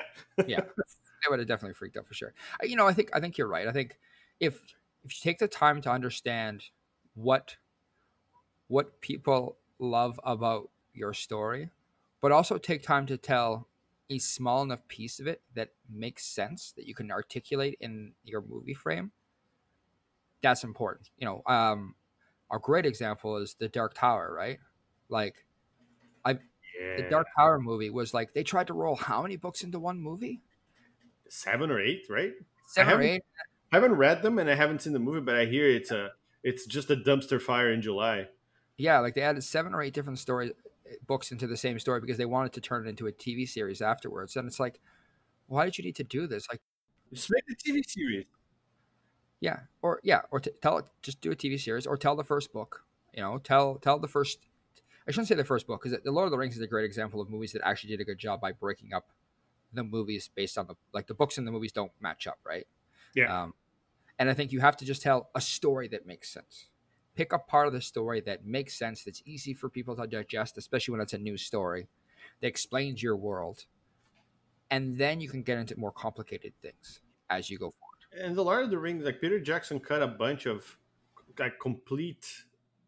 yeah, they would have definitely freaked out for sure. You know, I think I think you're right. I think if if you take the time to understand what what people love about your story, but also take time to tell a small enough piece of it that makes sense that you can articulate in your movie frame, that's important. You know, um, a great example is the Dark Tower, right? Like, I yeah. the Dark Tower movie was like they tried to roll how many books into one movie? Seven or eight, right? Seven or eight. I haven't read them and I haven't seen the movie, but I hear it's a it's just a dumpster fire in July. Yeah, like they added seven or eight different story books into the same story because they wanted to turn it into a TV series afterwards. And it's like, why did you need to do this? Like, just make a TV series. Yeah, or yeah, or t- tell it. Just do a TV series, or tell the first book. You know, tell tell the first I shouldn't say the first book because the Lord of the Rings is a great example of movies that actually did a good job by breaking up the movies based on the like the books and the movies don't match up, right? Yeah. Um, and I think you have to just tell a story that makes sense. Pick a part of the story that makes sense, that's easy for people to digest, especially when it's a new story that explains your world. And then you can get into more complicated things as you go forward. And the Lord of the Rings, like Peter Jackson cut a bunch of like complete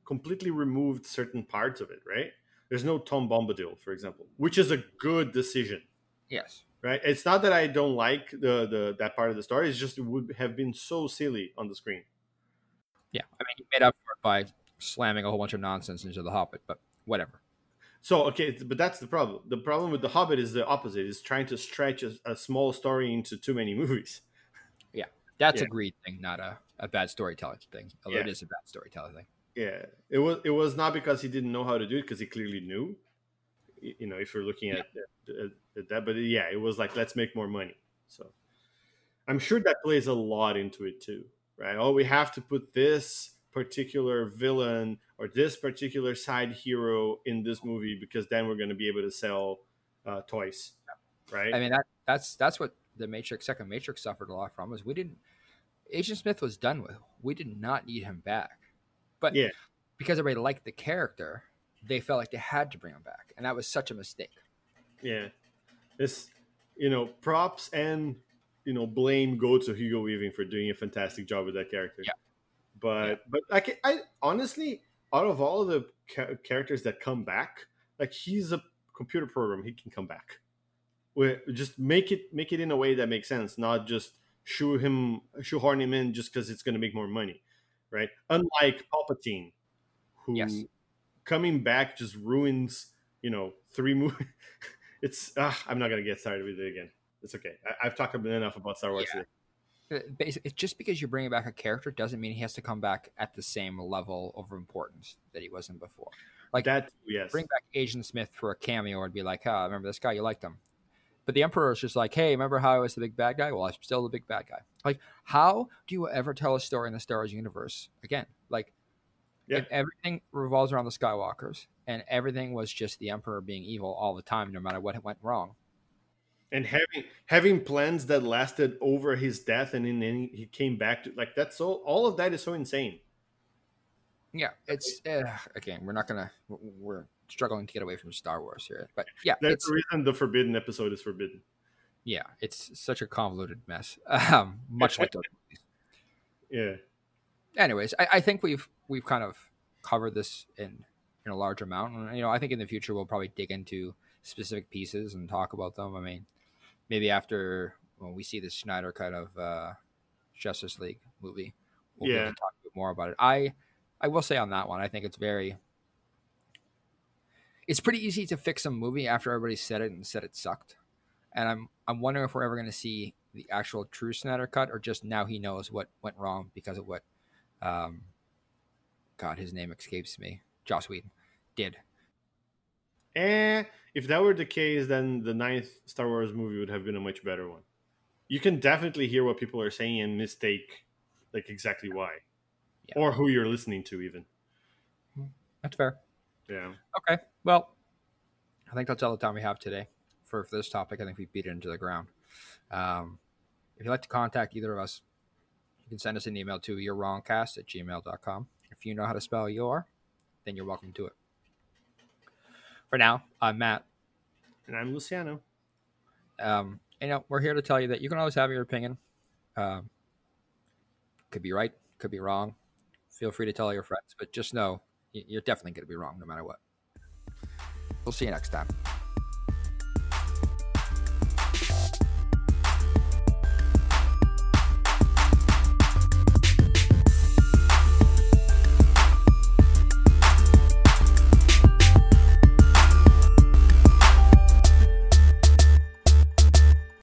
completely removed certain parts of it, right? There's no Tom Bombadil, for example, which is a good decision. Yes. Right. It's not that I don't like the, the that part of the story. It's just it would have been so silly on the screen. Yeah, I mean, he made up for it by slamming a whole bunch of nonsense into the Hobbit, but whatever. So okay, but that's the problem. The problem with the Hobbit is the opposite: is trying to stretch a, a small story into too many movies. Yeah, that's yeah. a greed thing, not a, a bad storytelling thing. Although yeah. it is a bad storytelling thing. Yeah, it was it was not because he didn't know how to do it because he clearly knew. You know, if you're looking at, at, at that, but yeah, it was like let's make more money. So I'm sure that plays a lot into it too, right? Oh, we have to put this particular villain or this particular side hero in this movie because then we're going to be able to sell uh, toys, right? I mean that that's that's what the Matrix second Matrix suffered a lot from is we didn't Agent Smith was done with. We did not need him back. But yeah. because everybody liked the character, they felt like they had to bring him back, and that was such a mistake. Yeah, this you know props and you know blame go to Hugo Weaving for doing a fantastic job with that character. Yeah, but yeah. but I can, I honestly out of all of the ca- characters that come back, like he's a computer program, he can come back. We just make it make it in a way that makes sense, not just shoe him shoehorn him in just because it's going to make more money right? Unlike Palpatine, who yes. coming back just ruins, you know, three movies. it's uh, I'm not gonna get started with it again. It's okay. I, have talked enough about Star Wars. Yeah. It's just because you're bringing back a character doesn't mean he has to come back at the same level of importance that he was in before. Like that, yes. Bring back Agent Smith for a cameo and be like, "Ah, oh, remember this guy? You liked him." But the Emperor is just like, "Hey, remember how I was the big bad guy? Well, I'm still the big bad guy." Like, how do you ever tell a story in the Star Wars universe again? Like, yeah. if everything revolves around the Skywalkers and everything was just the Emperor being evil all the time, no matter what went wrong, and having having plans that lasted over his death and then he, came back to like that's so all of that is so insane. Yeah it's uh, again we're not gonna we're struggling to get away from star wars here but yeah that's the reason the forbidden episode is forbidden. Yeah it's such a convoluted mess um much like those. yeah. Anyways I, I think we've we've kind of covered this in in a large amount and you know i think in the future we'll probably dig into specific pieces and talk about them. I mean maybe after when we see the Snyder cut of uh, Justice League movie, we'll yeah. talk a bit more about it. I I will say on that one, I think it's very it's pretty easy to fix a movie after everybody said it and said it sucked. And I'm I'm wondering if we're ever going to see the actual true Snyder cut or just now he knows what went wrong because of what um God, his name escapes me. Joss Whedon did. Eh, if that were the case, then the ninth Star Wars movie would have been a much better one. You can definitely hear what people are saying and mistake like exactly why, yeah. or who you're listening to, even. That's fair. Yeah. Okay. Well, I think that's all the time we have today for, for this topic. I think we beat it into the ground. Um, if you'd like to contact either of us, you can send us an email to yourwrongcast at gmail.com. If you know how to spell your, then you're welcome to it. For now, I'm Matt. And I'm Luciano. Um, you know, we're here to tell you that you can always have your opinion. Um, could be right, could be wrong. Feel free to tell your friends, but just know you're definitely going to be wrong no matter what. We'll see you next time.